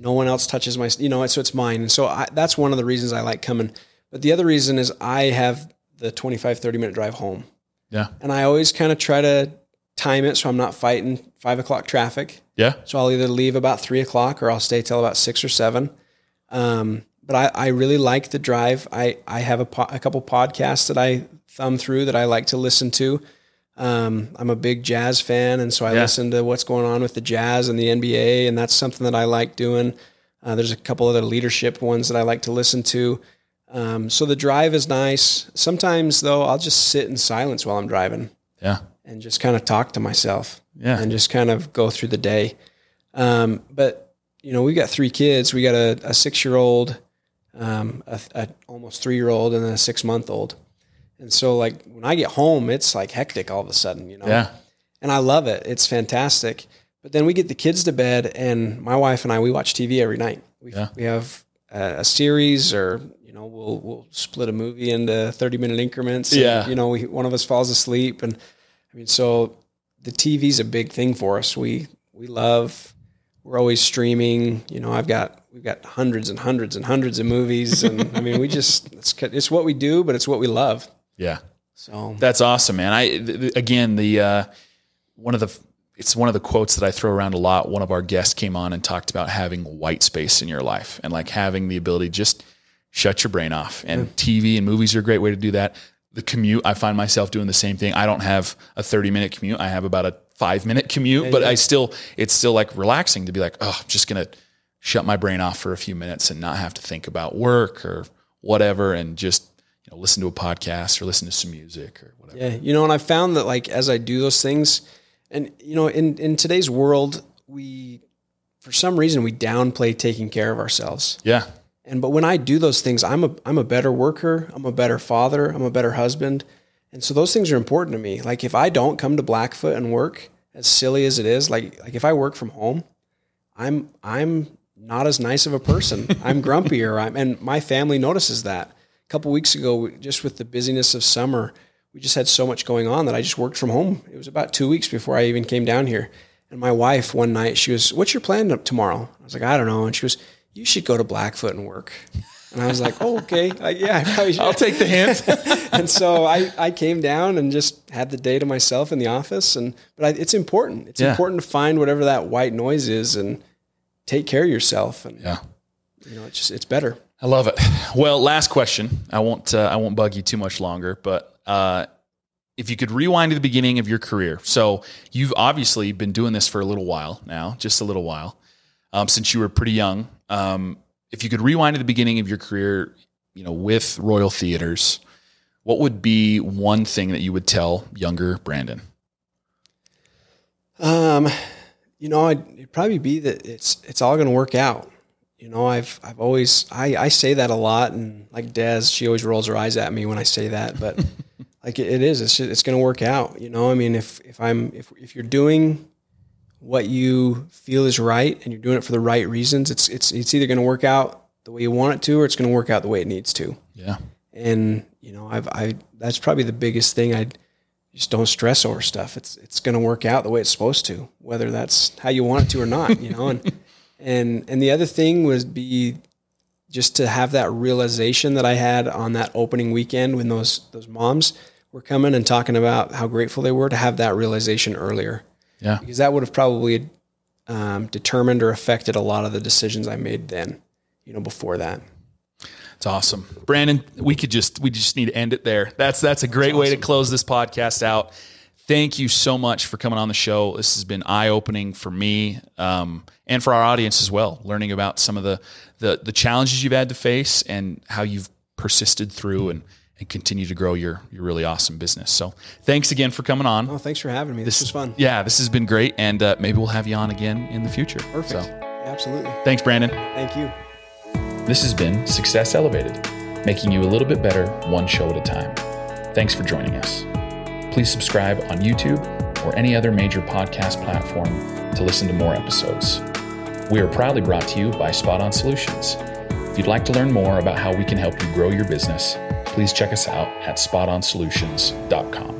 [SPEAKER 2] No one else touches my, you know, so it's mine. And so I, that's one of the reasons I like coming. But the other reason is I have the 25, 30 minute drive home.
[SPEAKER 1] yeah,
[SPEAKER 2] And I always kind of try to time it so I'm not fighting five o'clock traffic.
[SPEAKER 1] yeah.
[SPEAKER 2] So I'll either leave about three o'clock or I'll stay till about six or seven. Um, but I, I really like the drive. I, I have a, po- a couple podcasts that I thumb through that I like to listen to. Um, I'm a big jazz fan, and so I
[SPEAKER 1] Yeah.
[SPEAKER 2] listen to what's going on with the jazz and the NBA, and that's something that I like doing. Uh, there's a couple other leadership ones that I like to listen to. Um, so the drive is nice. Sometimes though, I'll just sit in silence while I'm driving
[SPEAKER 1] Yeah.
[SPEAKER 2] and just kind of talk to myself
[SPEAKER 1] Yeah.
[SPEAKER 2] and just kind of go through the day. Um, but you know, we've got three kids. We got a, a six year old, um, a, a almost three year old, and then a six month old. And so, like when I get home, it's like hectic all of a sudden, you know.
[SPEAKER 1] Yeah.
[SPEAKER 2] And I love it. It's fantastic. But then we get the kids to bed, and my wife and I we watch TV every night. We
[SPEAKER 1] Yeah.
[SPEAKER 2] we have a, a series, or you know, we'll we'll split a movie into thirty minute increments. and,
[SPEAKER 1] Yeah.
[SPEAKER 2] you know, we, one of us falls asleep, and I mean, so the TV's a big thing for us. We we love. We're always streaming. You know, I've got we've got hundreds and hundreds and hundreds of movies, and I mean, we just it's it's what we do, but it's what we love.
[SPEAKER 1] Yeah.
[SPEAKER 2] So
[SPEAKER 1] That's awesome, man. I th- th- again the uh, one of the it's one of the quotes that I throw around a lot. One of our guests came on and talked about having white space in your life and like having the ability just shut your brain off. And TV and movies are a great way to do that. The commute, I find myself doing the same thing. I don't have a 30 minute commute. I have about a five minute commute, but I still, it's still like relaxing to be like, oh, I'm just going to shut my brain off for a few minutes and not have to think about work or whatever and just, you know, listen to a podcast or listen to some music or whatever.
[SPEAKER 2] Yeah, you know, and I found that like as I do those things, and you know, in in today's world, we for some reason we downplay taking care of ourselves.
[SPEAKER 1] Yeah.
[SPEAKER 2] And but when I do those things, I'm a I'm a better worker, I'm a better father, I'm a better husband. And so those things are important to me. Like if I don't come to Blackfoot and work, as silly as it is, like like if I work from home, I'm I'm not as nice of a person. I'm grumpier. I'm, and my family notices that. A couple weeks ago, just with the busyness of summer, we just had so much going on that I just worked from home. It was about two weeks before I even came down here. And my wife one night, she was, "What's your plan tomorrow?" I was like, "I don't know." And she was, "You should go to Blackfoot and work." And I was like, "Oh, okay, I, yeah, I probably should."
[SPEAKER 1] I'll take the hint.
[SPEAKER 2] and so I, I came down and just had the day to myself in the office. And but I, it's important. It's
[SPEAKER 1] Yeah.
[SPEAKER 2] important to find whatever that white noise is and take care of yourself. And
[SPEAKER 1] yeah.
[SPEAKER 2] you know, it's just it's better.
[SPEAKER 1] I love it. Well, last question. I won't. Uh, I won't bug you too much longer. But uh, if you could rewind to the beginning of your career, so you've obviously been doing this for a little while now, just a little while, um, since you were pretty young. Um, if you could rewind to the beginning of your career, you know, with Royal Theaters, what would be one thing that you would tell younger Brandon?
[SPEAKER 2] Um, you know, I'd, it'd probably be that it's it's all going to work out. You know, I've I've always I, I say that a lot, and like Des, she always rolls her eyes at me when I say that, but like it, it is, it's just, it's going to work out. You know, I mean, if if I'm if if you're doing what you feel is right and you're doing it for the right reasons, it's it's it's either going to work out the way you want it to, or it's going to work out the way it needs to
[SPEAKER 1] Yeah.
[SPEAKER 2] and you know i've i that's probably the biggest thing i just don't stress over stuff it's it's going to work out the way it's supposed to whether that's how you want it to or not you know and and and the other thing would be just to have that realization that i had on that opening weekend when those those moms were coming and talking about how grateful they were to have that realization earlier
[SPEAKER 1] Yeah.
[SPEAKER 2] because that would have probably um, determined or affected a lot of the decisions i made then you know before that
[SPEAKER 1] It's awesome. Brandon, we could just we just need to end it there. That's that's a great way to close this podcast out. Thank you so much for coming on the show. This has been eye opening for me um, and for our audience as well. Learning about some of the, the the challenges you've had to face and how you've persisted through and and continue to grow your your really awesome business. So thanks again for coming on.
[SPEAKER 2] oh thanks for having me this was fun
[SPEAKER 1] Yeah, this has been great, and uh, maybe we'll have you on again in the future.
[SPEAKER 2] perfect
[SPEAKER 1] So,
[SPEAKER 2] absolutely
[SPEAKER 1] thanks, Brandon.
[SPEAKER 2] thank you
[SPEAKER 1] This has been Success Elevated, making you a little bit better one show at a time. Thanks for joining us. Please subscribe on YouTube or any other major podcast platform to listen to more episodes. We are proudly brought to you by Spot On Solutions. If you'd like to learn more about how we can help you grow your business, please check us out at spotonsolutions.com.